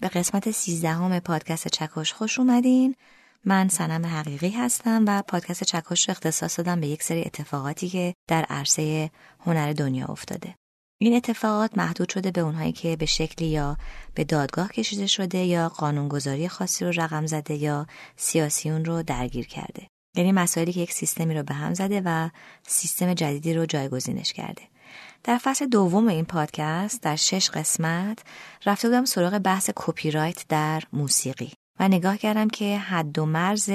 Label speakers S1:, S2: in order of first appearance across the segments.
S1: به قسمت سیزدهم پادکست چکش خوش اومدین. من سنم حقیقی هستم و پادکست چکش رو اختصاص دادم به یک سری اتفاقاتی که در عرصه هنر دنیا افتاده. این اتفاقات محدود شده به اونهایی که به شکلی یا به دادگاه کشیده شده یا قانونگذاری خاصی رو رقم زده یا سیاسیون رو درگیر کرده. یعنی مسائلی که یک سیستمی رو به هم زده و سیستم جدیدی رو جایگزینش کرده. در فصل دوم این پادکست در شش قسمت رفته بودم سراغ بحث کپی رایت در موسیقی و نگاه کردم که حد و مرز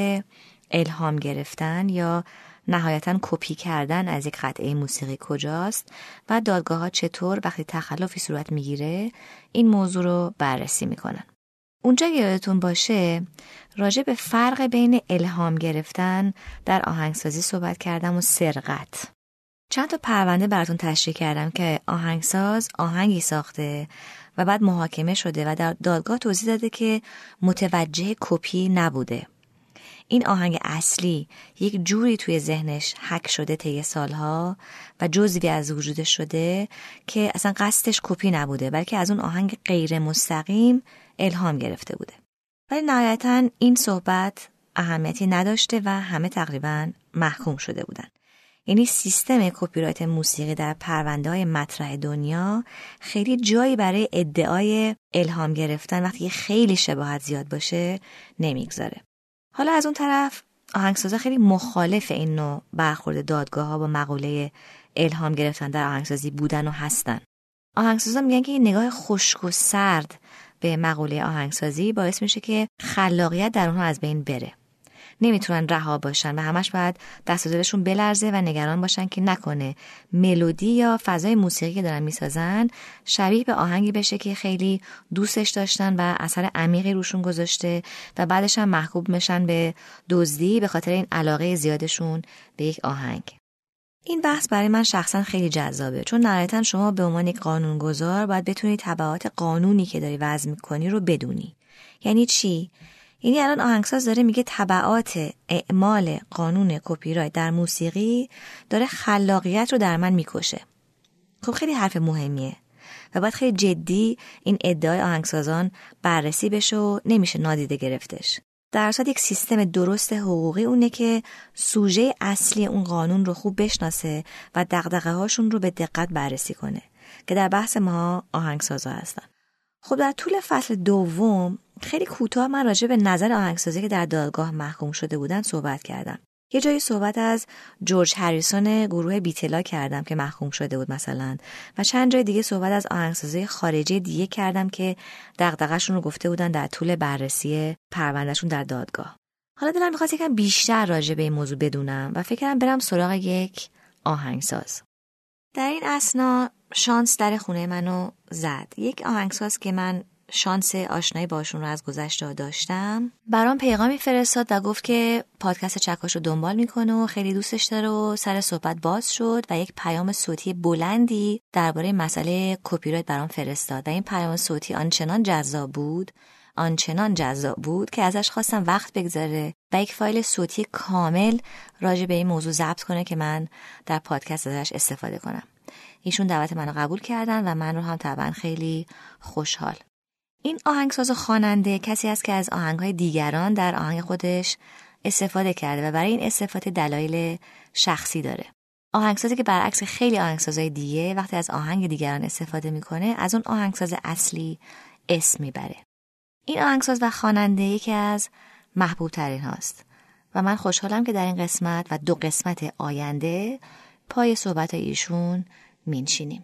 S1: الهام گرفتن یا نهایتا کپی کردن از یک قطعه موسیقی کجاست و دادگاه ها چطور وقتی تخلفی صورت می‌گیره این موضوع رو بررسی می‌کنن. اونجا یادتون باشه راجع به فرق بین الهام گرفتن در آهنگسازی صحبت کردم و سرقت. چند تا پرونده براتون تشریح کردم که آهنگساز آهنگی ساخته و بعد محاکمه شده و در دادگاه توضیح داده که متوجه کپی نبوده. این آهنگ اصلی یک جوری توی ذهنش حک شده طی سالها و جزوی از وجودش شده که اصلا قصدش کپی نبوده بلکه از اون آهنگ غیر مستقیم الهام گرفته بوده ولی نهایتا این صحبت اهمیتی نداشته و همه تقریبا محکوم شده بودن یعنی سیستم کپی رایت موسیقی در پرونده های مطرح دنیا خیلی جایی برای ادعای الهام گرفتن وقتی خیلی شباهت زیاد باشه نمی‌گذاره حالا از اون طرف آهنگسازا خیلی مخالف این نوع برخورد دادگاه ها با مقوله الهام گرفتن در آهنگسازی بودن و هستن. آهنگسازا میگن که این نگاه خشک و سرد به مقوله آهنگسازی باعث میشه که خلاقیت در اونها از بین بره. نمی‌تونن رها باشن و همش باید دست دلشون بلرزه و نگران باشن که نکنه. ملودی یا فضای موسیقی که دارن می‌سازن شبیه به آهنگی بشه که خیلی دوستش داشتن و اثر عمیقی روشون گذاشته و بعدش هم محکوب میشن به دزدی به خاطر این علاقه زیادشون به یک آهنگ. این بحث برای من شخصا خیلی جذابه چون نهایتا شما به عنوان یک قانونگذار باید بتونی تبعات قانونی که داری وضع می‌کنی رو بدونی. یعنی چی؟ یعنی الان آهنگساز داره میگه طبعات اعمال قانون کپی رایت در موسیقی داره خلاقیت رو در من می‌کشه. خب خیلی حرف مهمیه و باید خیلی جدی این ادعای آهنگسازان بررسی بشه و نمیشه نادیده گرفتش. در اصل یک سیستم درست حقوقی اونه که سوژه اصلی اون قانون رو خوب بشناسه و دقدقه هاشون رو به دقت بررسی کنه که در بحث ما آهنگسازا هستن. خب در طول فصل دوم خیلی کوتاه من راجع به نظر آهنگسازی که در دادگاه محکوم شده بودن صحبت کردم. یه جایی صحبت از جورج هریسون گروه بیتلا کردم که محکوم شده بود مثلا و چند جای دیگه صحبت از آهنگسازی خارجی دیگه کردم که دغدغه‌شون رو گفته بودن در طول بررسی پروندهشون در دادگاه. حالا دلم می‌خواست یکم بیشتر راجع به این موضوع بدونم و فکرم برم سراغ یک آهنگساز. در این اسنا شانس در خونه منو زد. یک آهنگساز که من شانس آشنایی باشون رو از گذشته داشتم. برام پیغامی فرستاد و گفت که پادکست چکاش رو دنبال می‌کنه و خیلی دوستش داره و سر صحبت باز شد و یک پیام صوتی بلندی درباره مسئله کپی رایت برام فرستاد. و این پیام صوتی آنچنان جذاب بود آنچنان جذاب بود که ازش خواستم وقت بگذاره و یک فایل صوتی کامل راجع به این موضوع ضبط کنه که من در پادکست ازش استفاده کنم. ایشون دعوت منو قبول کردن و من رو هم طبعا خیلی خوشحال این آهنگساز خواننده کسی است که از آهنگهای دیگران در آهنگ خودش استفاده کرده و برای این استفاده دلایل شخصی داره. آهنگسازی که برعکس خیلی آهنگسازهای دیگه وقتی از آهنگ دیگران استفاده می‌کنه از اون آهنگساز اصلی اسم می‌بره. این آهنگساز و خواننده یکی از محبوب ترین هاست و من خوشحالم که در این قسمت و دو قسمت آینده پای صحبت ایشون меншіні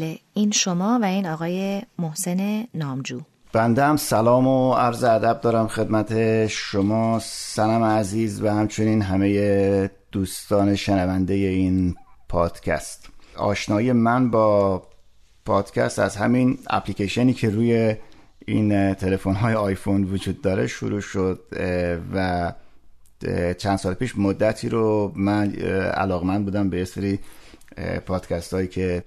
S1: بله این شما و این آقای محسن نامجو.
S2: بنده هم سلام و عرض ادب دارم خدمت شما. سنم عزیز و همچنین همه دوستان شنونده این پادکست. آشنایی من با پادکست از همین اپلیکیشنی که روی این تلفن های آیفون وجود داره شروع شد و چند سال پیش مدتی رو من علاقمند بودم به سری پادکست هایی که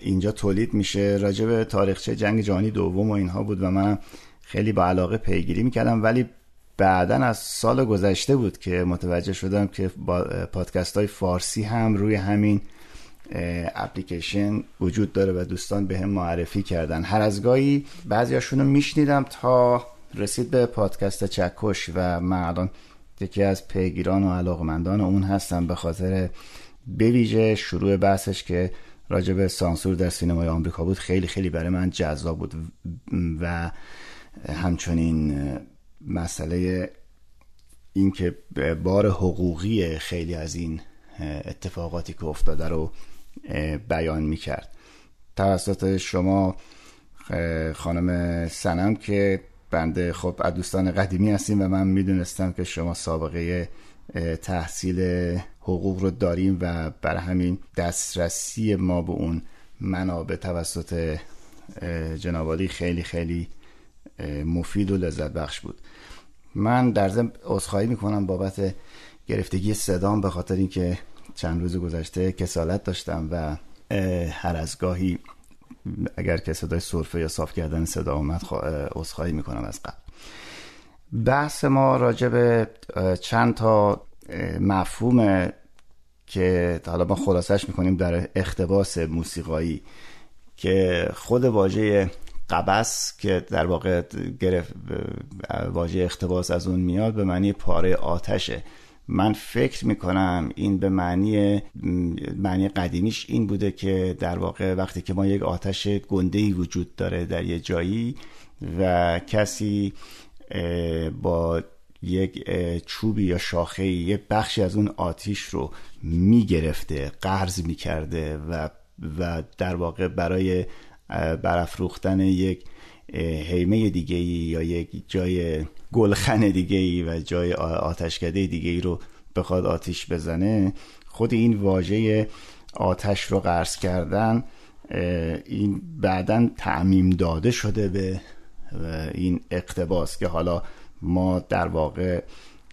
S2: اینجا تولید میشه. راجع به تاریخچه جنگ جهانی دوم و اینها بود و من خیلی با علاقه پیگیری می‌کردم. ولی بعدا از سال گذشته بود که متوجه شدم که با پادکست های فارسی هم روی همین اپلیکیشن وجود داره و دوستان به هم معرفی کردن. هر از گاهی بعضیاشون رو میشنیدم تا رسید به پادکست چکش و من الان یکی از پیگیران و علاقمندان اون هستم. به خاطر بویژه شروع بحثش که راجع سانسور در سینمای آمریکا بود خیلی خیلی برای من جذاب بود و همچنین مسئله اینکه بار حقوقی خیلی از این اتفاقاتی که افتاده رو بیان می‌کرد. توسط شما خانم سنم که بنده خب از دوستان قدیمی هستیم و من می‌دونستم که شما سابقه تحصیل حقوق رو داریم و برای همین دسترسی ما به اون منابع توسط جنابالی خیلی خیلی مفید و لذت بخش بود. من در ضمن عذرخواهی می‌کنم بابت گرفتگی صدام به خاطر اینکه چند روز گذشته کسالت داشتم و هر از گاهی اگر که صدای صرفه یا صاف کردن صدا اومد عذرخواهی می‌کنم از قبل. بحث ما راجع به چند تا مفهوم که حالا ما خلاصش می‌کنیم در اختباس موسیقایی که خود واژه قبس که در واقع گرفت واژه اختباس از اون میاد به معنی پاره آتشه. من فکر می‌کنم این به معنی معنی قدیمیش این بوده که در واقع وقتی که ما یک آتش گندهی وجود داره در یه جایی و کسی با یک چوبی یا شاخه یک بخشی از اون آتیش رو می‌گرفته قرض می‌کرده و و در واقع برای برافروختن یک حیمه دیگه ای یا یک جای گلخن دیگه ای و جای آتشکده دیگه ای رو بخواد آتیش بزنه خود این واژه آتش رو قرض کردن این بعدا تعمیم داده شده به این اقتباس که حالا ما در واقع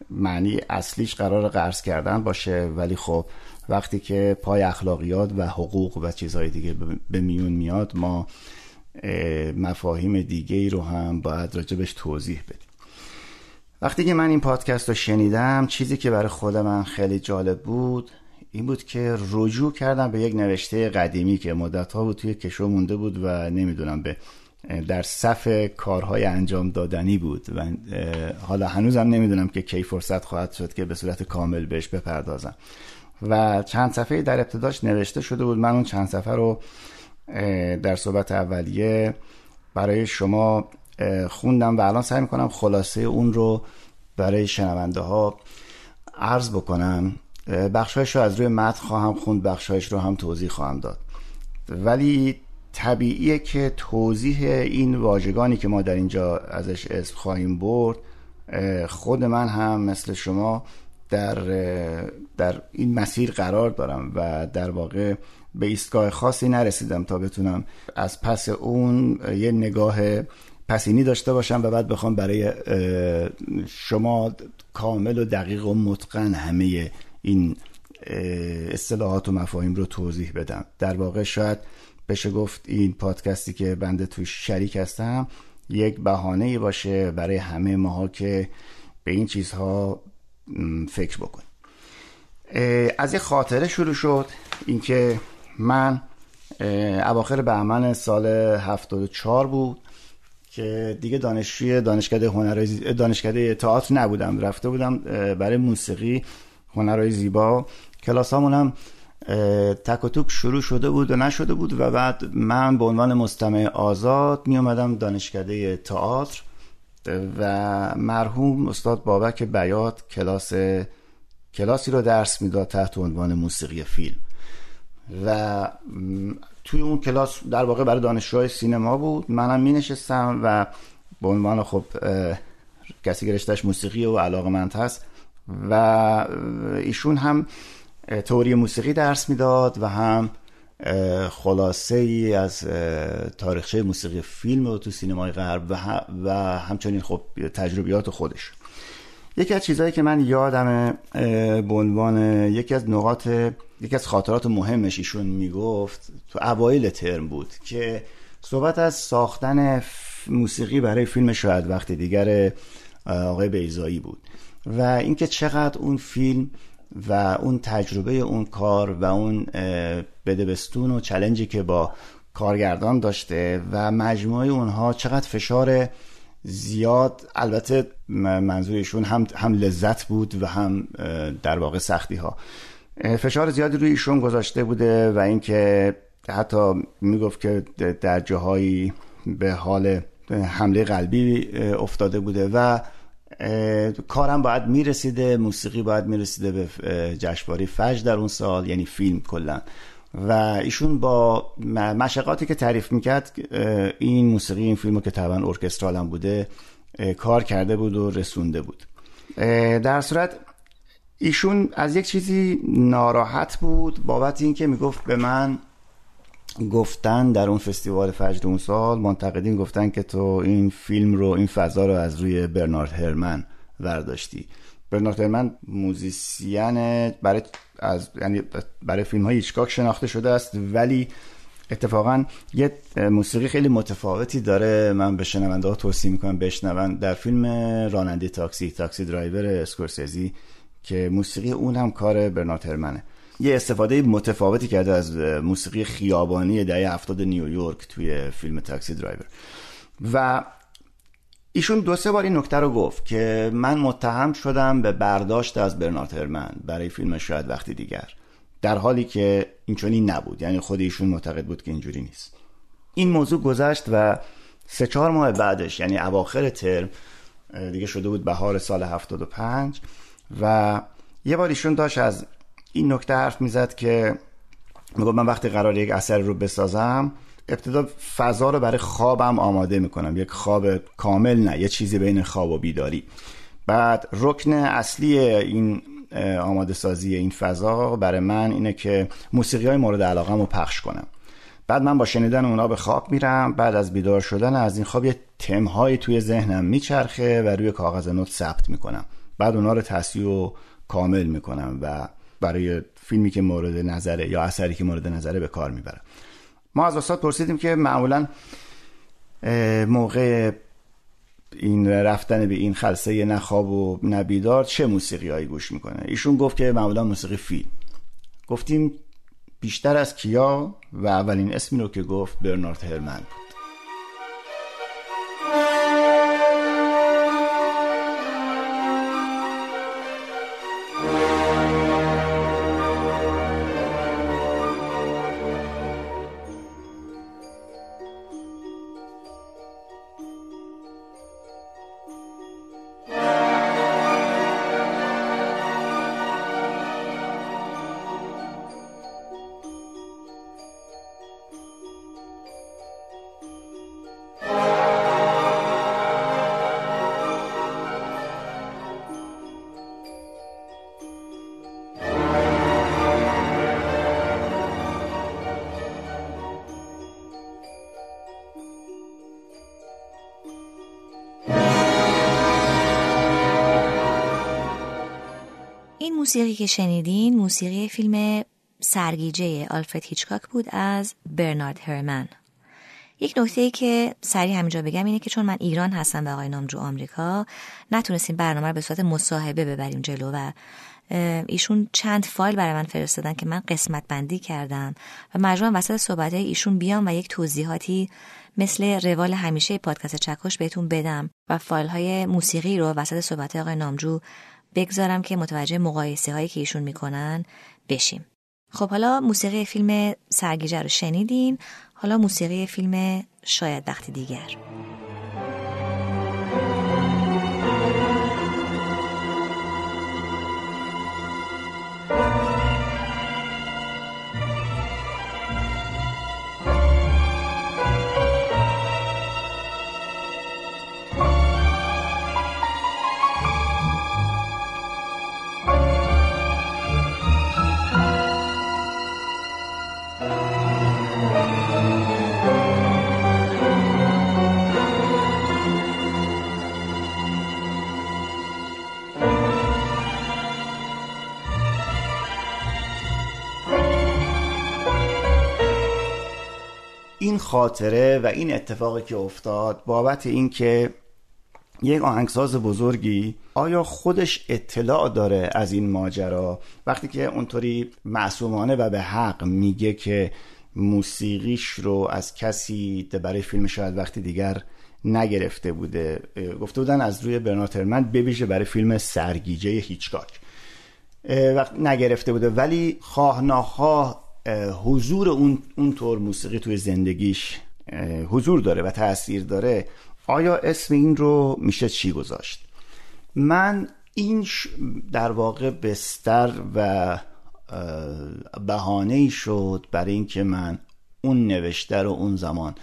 S2: معنی اصلیش قرار قرض کردن باشه ولی خب وقتی که پای اخلاقیات و حقوق و چیزهای دیگه به میون میاد ما مفاهیم دیگه ای رو هم باید راجبش توضیح بدیم. وقتی که من این پادکست رو شنیدم چیزی که برای خود من خیلی جالب بود این بود که رجوع کردم به یک نوشته قدیمی که مدت ها بود توی کشو مونده بود و نمی‌دونم به در صف کارهای انجام دادنی بود و حالا هنوزم نمی‌دونم که کی فرصت خواهد شد که به صورت کامل بهش بپردازم. و چند صفحه در ابتداش نوشته شده بود. من اون چند صفحه رو در صحبت اولیه برای شما خوندم و الان سعی می‌کنم خلاصه اون رو برای شنونده ها عرض بکنم. بخشایش رو از روی متن خواهم خوند بخشایش رو هم توضیح خواهم داد. ولی طبیعیه که توضیح این واژگانی که ما در اینجا ازش اسم خواهیم برد خود من هم مثل شما در در این مسیر قرار دارم و در واقع به ایستگاه خاصی نرسیدم تا بتونم از پس اون یه نگاه پسینی داشته باشم و بعد بخوام برای شما کامل و دقیق و متقن همه این اصطلاحات و مفاهیم رو توضیح بدم. در واقع شاید بشه گفت این پادکستی که بنده توش شریک هستم یک بهانه باشه برای همه ماها که به این چیزها فکر بکن از یه خاطره شروع شد اینکه من اواخر بهمن سال 74 بود که دیگه دانشجوی دانشکده هنرهای دانشکده تئاتر نبودم. رفته بودم برای موسیقی هنرهای زیبا. کلاس هم تک توک شروع شده بود و نشده بود و بعد من به عنوان مستمع آزاد می اومدم دانشکده تئاتر و مرحوم استاد بابک بیات کلاس کلاسی رو درس می‌داد تحت عنوان موسیقی فیلم. و توی اون کلاس در واقع برای دانشجوهای سینما بود. منم می نشستم و به عنوان خب کسی که موسیقی و علاقه مند هست و ایشون هم تئوری موسیقی درس می‌داد و هم خلاصه ای از تاریخچه موسیقی فیلم و تو سینمای غرب و, همچنین خب تجربیات خودش. یکی از چیزهایی که من یادم به عنوان یکی از نقاط یکی از خاطرات مهمش ایشون می‌گفت تو اوایل ترم بود که صحبت از ساختن موسیقی برای فیلم شاید وقتی دیگر آقای بیزایی بود. و اینکه چقدر اون فیلم و اون تجربه اون کار و اون بدبستون و چلنجی که با کارگردان داشته و مجموعه اونها چقدر فشار زیاد البته منظورشون هم, هم لذت بود و هم در واقع سختی ها فشار زیادی روی ایشون گذاشته بوده و اینکه حتی می‌گفت که در جاهایی به حال حمله قلبی افتاده بوده و کارم باید می‌رسیده موسیقی باید می‌رسیده به جشنواره فجر در اون سال یعنی فیلم کلا. و ایشون با مشقاتی که تعریف می‌کرد این موسیقی این فیلمو که طبعا ارکسترال هم بوده کار کرده بود و رسونده بود. در صورت ایشون از یک چیزی ناراحت بود بابت اینکه می‌گفت به من گفتن در اون فستیوال فجر اون سال منتقدین گفتن که تو این فیلم رو این فضا رو از روی برنارد هرمن ورداشتی. برنارد هرمن موزیسین برای از یعنی برای فیلم های هیچکاک شناخته شده است ولی اتفاقا یه موسیقی خیلی متفاوتی داره. من به شنونده ها توصیه می‌کنم بشنون در فیلم راننده تاکسی Taxi Driver اسکورسیزی که موسیقی اون هم کار برنارد هرمنه. یه استفاده متفاوتی کرده از موسیقی خیابانی دهه هفتاد نیویورک توی فیلم Taxi Driver. و ایشون دو سه بار این نکته رو گفت که من متهم شدم به برداشت از برنارد هرمن برای فیلم شاید وقتی دیگر در حالی که این نبود. یعنی خود ایشون معتقد بود که اینجوری نیست. این موضوع گذشت و سه چهار ماه بعدش یعنی اواخر ترم دیگه شده بود بهار سال 75 و یه بار ایشون داشت از این نکته حرف می‌زد که می‌گفت من وقتی قرار یک اثر رو بسازم ابتدا فضا رو برای خوابم آماده می‌کنم. یک خواب کامل نه یه چیزی بین خواب و بیداری. بعد رکن اصلی این آماده سازی این فضا برای من اینه که موسیقی های مورد علاقه رو پخش کنم. بعد من با شنیدن اونا به خواب میرم. بعد از بیدار شدن از این خواب یه تمهایی توی ذهنم میچرخه و روی کاغذ نوت ثبت می‌کنم. بعد اونا رو تصویه و کامل می‌کنم و برای فیلمی که مورد نظره یا اثری که مورد نظره به کار می‌برم ما از استاد پرسیدیم که معمولا موقع این رفتن به این خلصه نخواب و نبیدار چه موسیقی هایی گوش می‌کنه؟ ایشون گفت که معمولا موسیقی فیلم. گفتیم بیشتر از کیا؟ و اولین اسمی رو که گفت برنارد هرمن. بود
S1: موسیقی که شنیدین موسیقی فیلم سرگیجه آلفرد هیچکاک بود از برنارد هرمن. یک نکته ای که سریع همینجا بگم اینه که چون من ایران هستم و آقای نامجو آمریکا نتونستیم برنامه رو به صورت مصاحبه ببریم جلو و ایشون چند فایل برای من فرستادن که من قسمت بندی کردم و مجبورم وسط صحبت ایشون بیام و یک توضیحاتی مثل روال همیشه پادکست چکش بهتون بدم و فایل های موسیقی رو وسط صحبت آقای نامجو بگذارم که متوجه مقایسه هایی که ایشون می‌کنن بشیم. خب حالا موسیقی فیلم سرگیجه رو شنیدین. حالا موسیقی فیلم شاید وقتی دیگر.
S2: خاطره و این اتفاقی که افتاد بابت اینکه یک آهنگساز بزرگی آیا خودش اطلاع داره از این ماجرا؟ وقتی که اونطوری معصومانه و به حق میگه که موسیقیش رو از کسی برای فیلم شاید وقتی دیگر نگرفته بوده گفته بودن از روی برناترمن ببیشه برای فیلم سرگیجه هیچکاک. وقت نگرفته بوده ولی خواه ناخواه حضور اون اونطور موسیقی توی زندگیش حضور داره و تاثیر داره. آیا اسم این رو میشه چی گذاشت؟ من این در واقع بستر و بهانه شد برای اینکه من اون نوشته رو اون زمان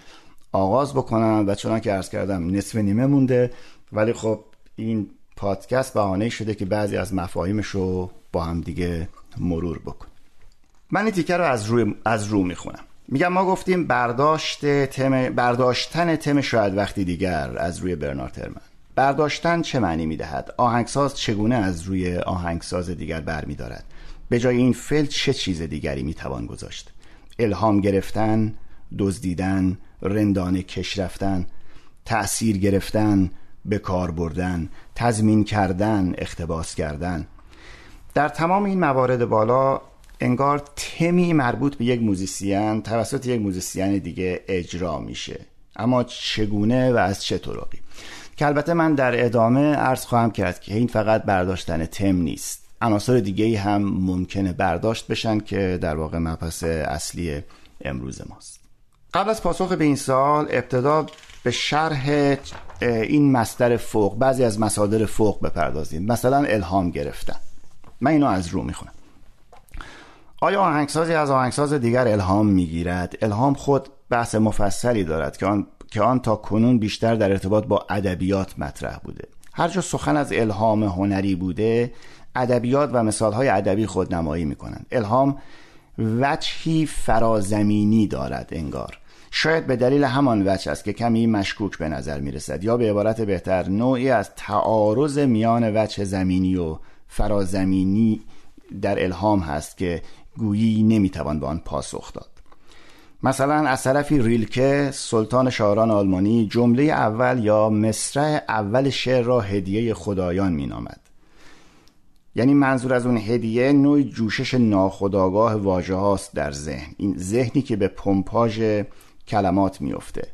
S2: آغاز بکنم و چون که عرض کردم نصف نیمه مونده ولی خب این پادکست بهانه شده که بعضی از مفاهیمش رو با هم دیگه مرور بکن. من این تیکه رو از, روی از رو می‌خونم. میگم ما گفتیم برداشت تم برداشتن تم شاید وقتی دیگر از روی برنارد هرمن. برداشتن چه معنی می‌دهد؟ آهنگساز چگونه از روی آهنگساز دیگر برمیدارد؟ به جای این فعل چه چیز دیگری می‌توان گذاشت؟ الهام گرفتن دزدیدن رندانه کش رفتن تأثیر گرفتن به کار بردن تضمین کردن اقتباس کردن. در تمام این موارد بالا انگار تمی مربوط به یک موزیسین توسط یک موزیسین دیگه اجرا میشه. اما چگونه و از چه طرقی؟ که البته من در ادامه عرض خواهم کرد که این فقط برداشتن تم نیست. عناصر دیگه هم ممکنه برداشت بشن که در واقع مبحث اصلی امروز ماست. قبل از پاسخ به این سوال ابتدا به شرح این مصدر فوق بعضی از مصادر فوق بپردازیم مثلا الهام گرفتن. من اینو از رو می‌خونم. آیا آهنگسازی از آهنگساز دیگر الهام می‌گیرد؟ الهام خود بحث مفصلی دارد که آن که آن تا کنون بیشتر در ارتباط با ادبیات مطرح بوده. هر جا سخن از الهام هنری بوده ادبیات و مثالهای ادبی خود نمایی می‌کنند. الهام وجهی فرازمینی دارد انگار. شاید به دلیل همان وجه است که کمی مشکوک به نظر می رسد یا به عبارت بهتر نوعی از تعارض میان وجه زمینی و فرازمینی در الهام هست که گویی نمی‌توان به آن پاسخ داد. مثلا از طرفی ریلکه سلطان شاعران آلمانی جمله اول یا مصرع اول شعر را هدیه خدایان مینامد. یعنی منظور از اون هدیه نوعی جوشش ناخداگاه واژه هاست در ذهن. این ذهنی که به پمپاژ کلمات میفته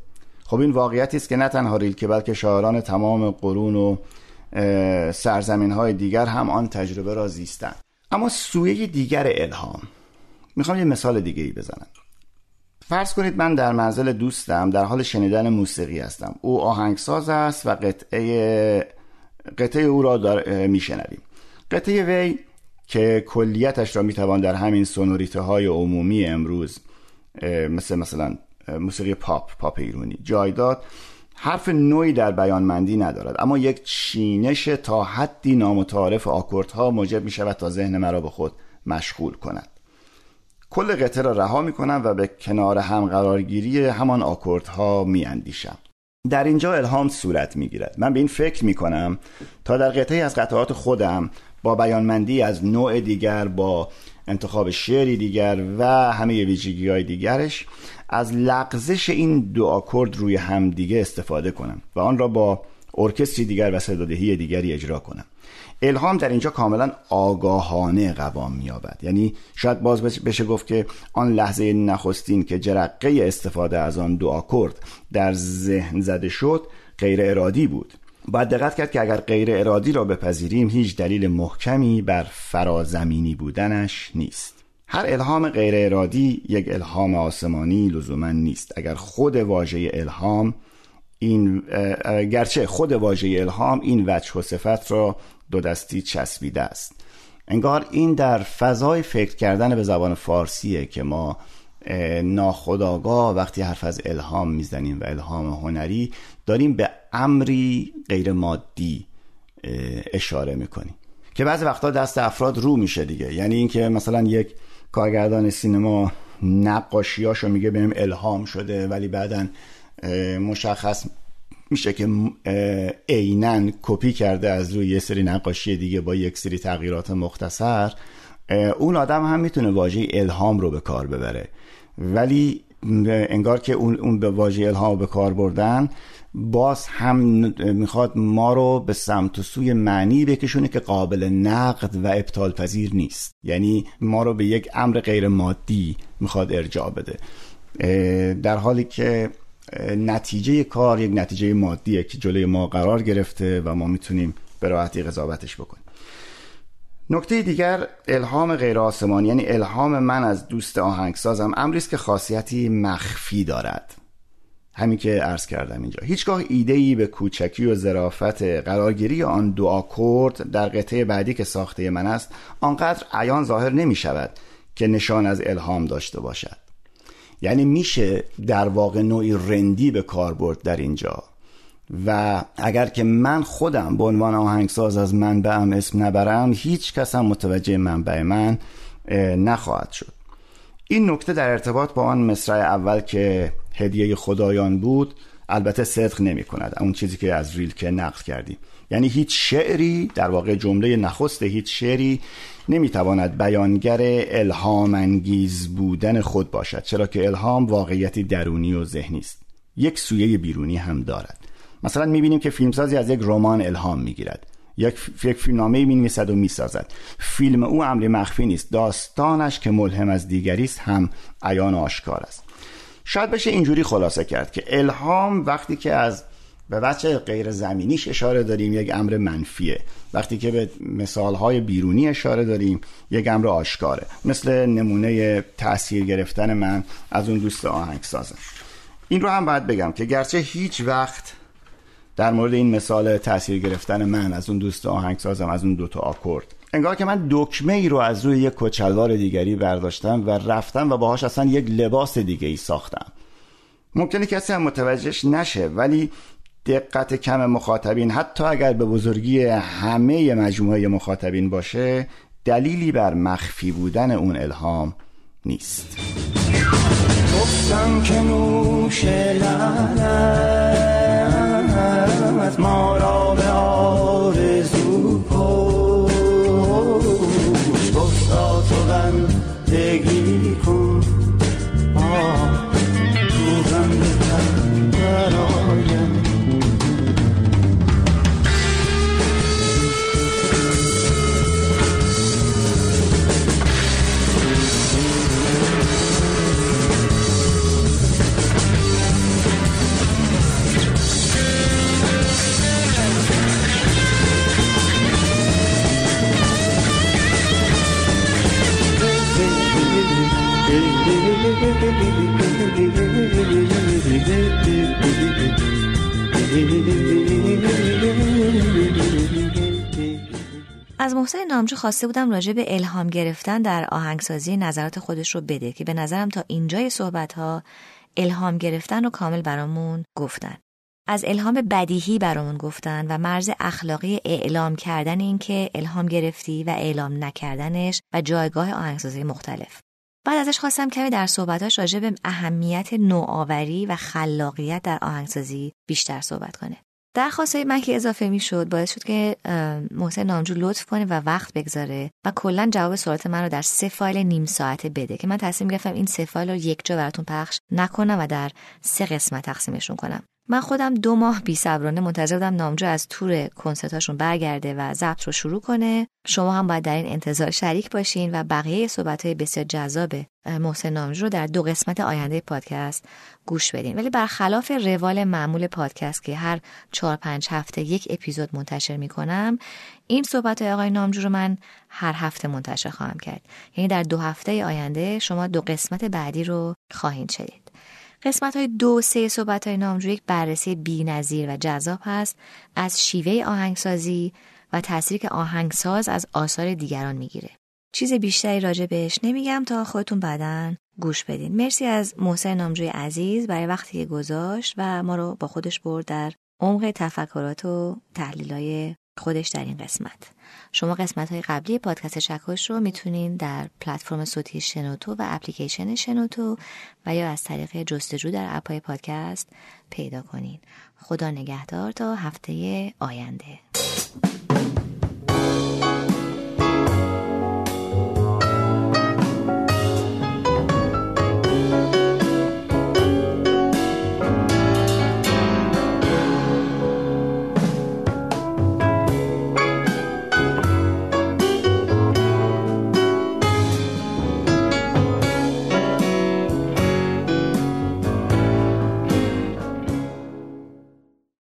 S2: خب این واقعیتی است که نه تنها ریلکه بلکه شاعران تمام قرون و سرزمین های دیگر هم آن تجربه را زیستند. اما سویه دیگر الهام. می‌خوام یه مثال دیگه ای بزنم. فرض کنید من در منزل دوستم در حال شنیدن موسیقی هستم. او آهنگساز است و قطعه قطعه او را میشنویم. قطعه وی که کلیتش را می‌توان در همین سونوریته های عمومی امروز مثل مثلا موسیقی پاپ پاپ ایرونی جای داد. حرف نوعی در بیانمندی ندارد. اما یک چینش تا حدی نامتعارف آکوردها موجب می شود تا ذهن مرا به خود مشغول کند. کل قطعه را رها می کنم و به کنار هم قرارگیری همان آکوردها می اندیشم در اینجا الهام صورت می گیرد من به این فکر می کنم تا در قطعه از قطعات خودم با بیانمندی از نوع دیگر با انتخاب شعری دیگر و همه ویژگی های دیگرش از لغزش این دو آکورد روی همدیگه استفاده کنم و آن را با ارکستری دیگر و صدادهی دیگری اجرا کنم. الهام در اینجا کاملا آگاهانه قوام مییابد. یعنی شاید باز بشه گفت که آن لحظه نخستین که جرقه استفاده از آن دو آکورد در ذهن زده شد غیر ارادی بود. باید دقت کرد که اگر غیر ارادی را بپذیریم هیچ دلیل محکمی بر فرازمینی بودنش نیست. هر الهام غیر ارادی یک الهام آسمانی لزوما نیست. اگر خود واژه الهام این گرچه خود واژه الهام این وجه و صفت را دو دستی چسبیده است. انگار این در فضای فکر کردن به زبان فارسیه که ما ناخداگاه وقتی حرف از الهام می‌زنیم و الهام هنری داریم به امری غیر مادی اشاره می‌کنیم که بعضی وقتا دست افراد رو میشه دیگه. یعنی اینکه مثلا یک کارگردان سینما نقاشیاشو میگه بهم الهام شده ولی بعدا مشخص میشه که عینا کپی کرده از روی یه سری نقاشی دیگه با یک سری تغییرات مختصر اون آدم هم می‌تونه واژه الهام رو به کار ببره. ولی انگار که اون, اون به واژه الهام به کار بردن باز هم می‌خواد ما رو به سمت و سوی معنی بکشونه که قابل نقد و ابطال پذیر نیست. یعنی ما رو به یک امر غیر مادی می‌خواد ارجاع بده. در حالی که نتیجه کار یک نتیجه مادیه که جلوی ما قرار گرفته و ما می‌تونیم به راحتی قضاوتش بکنیم. نکته دیگر الهام غیر آسمانی یعنی الهام من از دوست آهنگسازم امری است که خاصیتی مخفی دارد. همین که عرض کردم اینجا. هیچگاه ایده ای به کوچکی و ظرافت قرارگیری آن دو آکورد در قطعه بعدی که ساخته من است آنقدر عیان ظاهر نمی شود که نشان از الهام داشته باشد. یعنی میشه در واقع نوعی رندی به کار برد در اینجا. و اگر که من خودم به عنوان آهنگساز از منبعم اسم نبرم هیچ کس هم متوجه منبع من نخواهد شد. این نکته در ارتباط با آن مصرع اول که هدیه خدایان بود البته صدق نمی کند. اون چیزی که از ریلکه نقل کردیم. یعنی هیچ شعری در واقع جمله نخست هیچ شعری نمی‌تواند بیانگر الهام انگیز بودن خود باشد چرا که الهام واقعیتی درونی و ذهنی است. یک سویه بیرونی هم دارد. مثلا می‌بینیم که فیلمسازی از یک رمان الهام می‌گیرد. یک فیلمنامه می نویسد و می‌سازد. فیلم او امری مخفی نیست. داستانش که ملهم از دیگری است هم عیان آشکار است. شاید بشه اینجوری خلاصه کرد که الهام وقتی که از به بچه غیر زمینیش اشاره داریم یک امر منفیه. وقتی که به مثالهای بیرونی اشاره داریم یک امر آشکاره. مثل نمونه تاثیر گرفتن من از اون دوست آهنگسازم. این رو هم باید بگم که گرچه هیچ وقت در مورد این مثال تاثیر گرفتن من از اون دوست آهنگسازم از اون دوتا آکورد. انگار که من دکمه ای رو از روی یک کچلوار دیگری برداشتم و رفتم و باهاش اصلا یک لباس دیگه ای ساختم. ممکنه کسی هم متوجهش نشه ولی دقت کم مخاطبین حتی اگر به بزرگی همه مجموعه مخاطبین باشه دلیلی بر مخفی بودن اون الهام نیست. گفتم که نوش از ما را
S1: محسن نامجو خواسته بودم راجع به الهام گرفتن در آهنگسازی نظرات خودش رو بده که به نظرم تا اینجای صحبت ها الهام گرفتن رو کامل برامون گفتن. از الهام بدیهی برامون گفتن و مرز اخلاقی اعلام کردن این که الهام گرفتی و اعلام نکردنش و جایگاه آهنگسازی مختلف. بعد ازش خواستم کمی در صحبتاش راجع به اهمیت نوآوری و خلاقیت در آهنگسازی بیشتر صحبت کنه. درخواست من که اضافه می شد باعث شد که محسن نامجو لطف کنه و وقت بگذاره و کلا جواب سوالات من رو در سه فایل نیم ساعته بده که من تصمیم گرفتم این سه فایل رو یک جا براتون پخش نکنم و در سه قسمت تقسیمشون کنم. من خودم دو ماه بی صبرانه منتظر بودم نامجو از تور کنسرتاشون برگرده و ضبط رو شروع کنه. شما هم باید در این انتظار شریک باشین و بقیه صحبت های بسیار جذاب محسن نامجو رو در دو قسمت آینده پادکست گوش بدین. ولی برخلاف روال معمول پادکست که هر چهار پنج هفته یک اپیزود منتشر می‌کنم این صحبت های آقای نامجو رو من هر هفته منتشر خواهم کرد. یعنی در دو هفته آینده شما دو قسمت بعدی رو خواهید شدید قسمت های دو سه صحبت های نامجو یک بررسی بینظیر و جذاب هست از شیوه آهنگسازی و تأثیری که آهنگساز از آثار دیگران می‌گیره. چیز بیشتری راجع بهش نمیگم تا خودتون بعدا گوش بدین. مرسی از محسن نامجوی عزیز برای وقتی که گذاشت و ما رو با خودش برد در عمق تفکرات و تحلیلای خودش در این قسمت. شما قسمت های قبلی پادکست چکش رو می‌تونین در پلتفرم صوتی شنوتو و اپلیکیشن شنوتو و یا از طریق جستجو در اپای پادکست پیدا کنین. خدا نگهدار تا هفته آینده.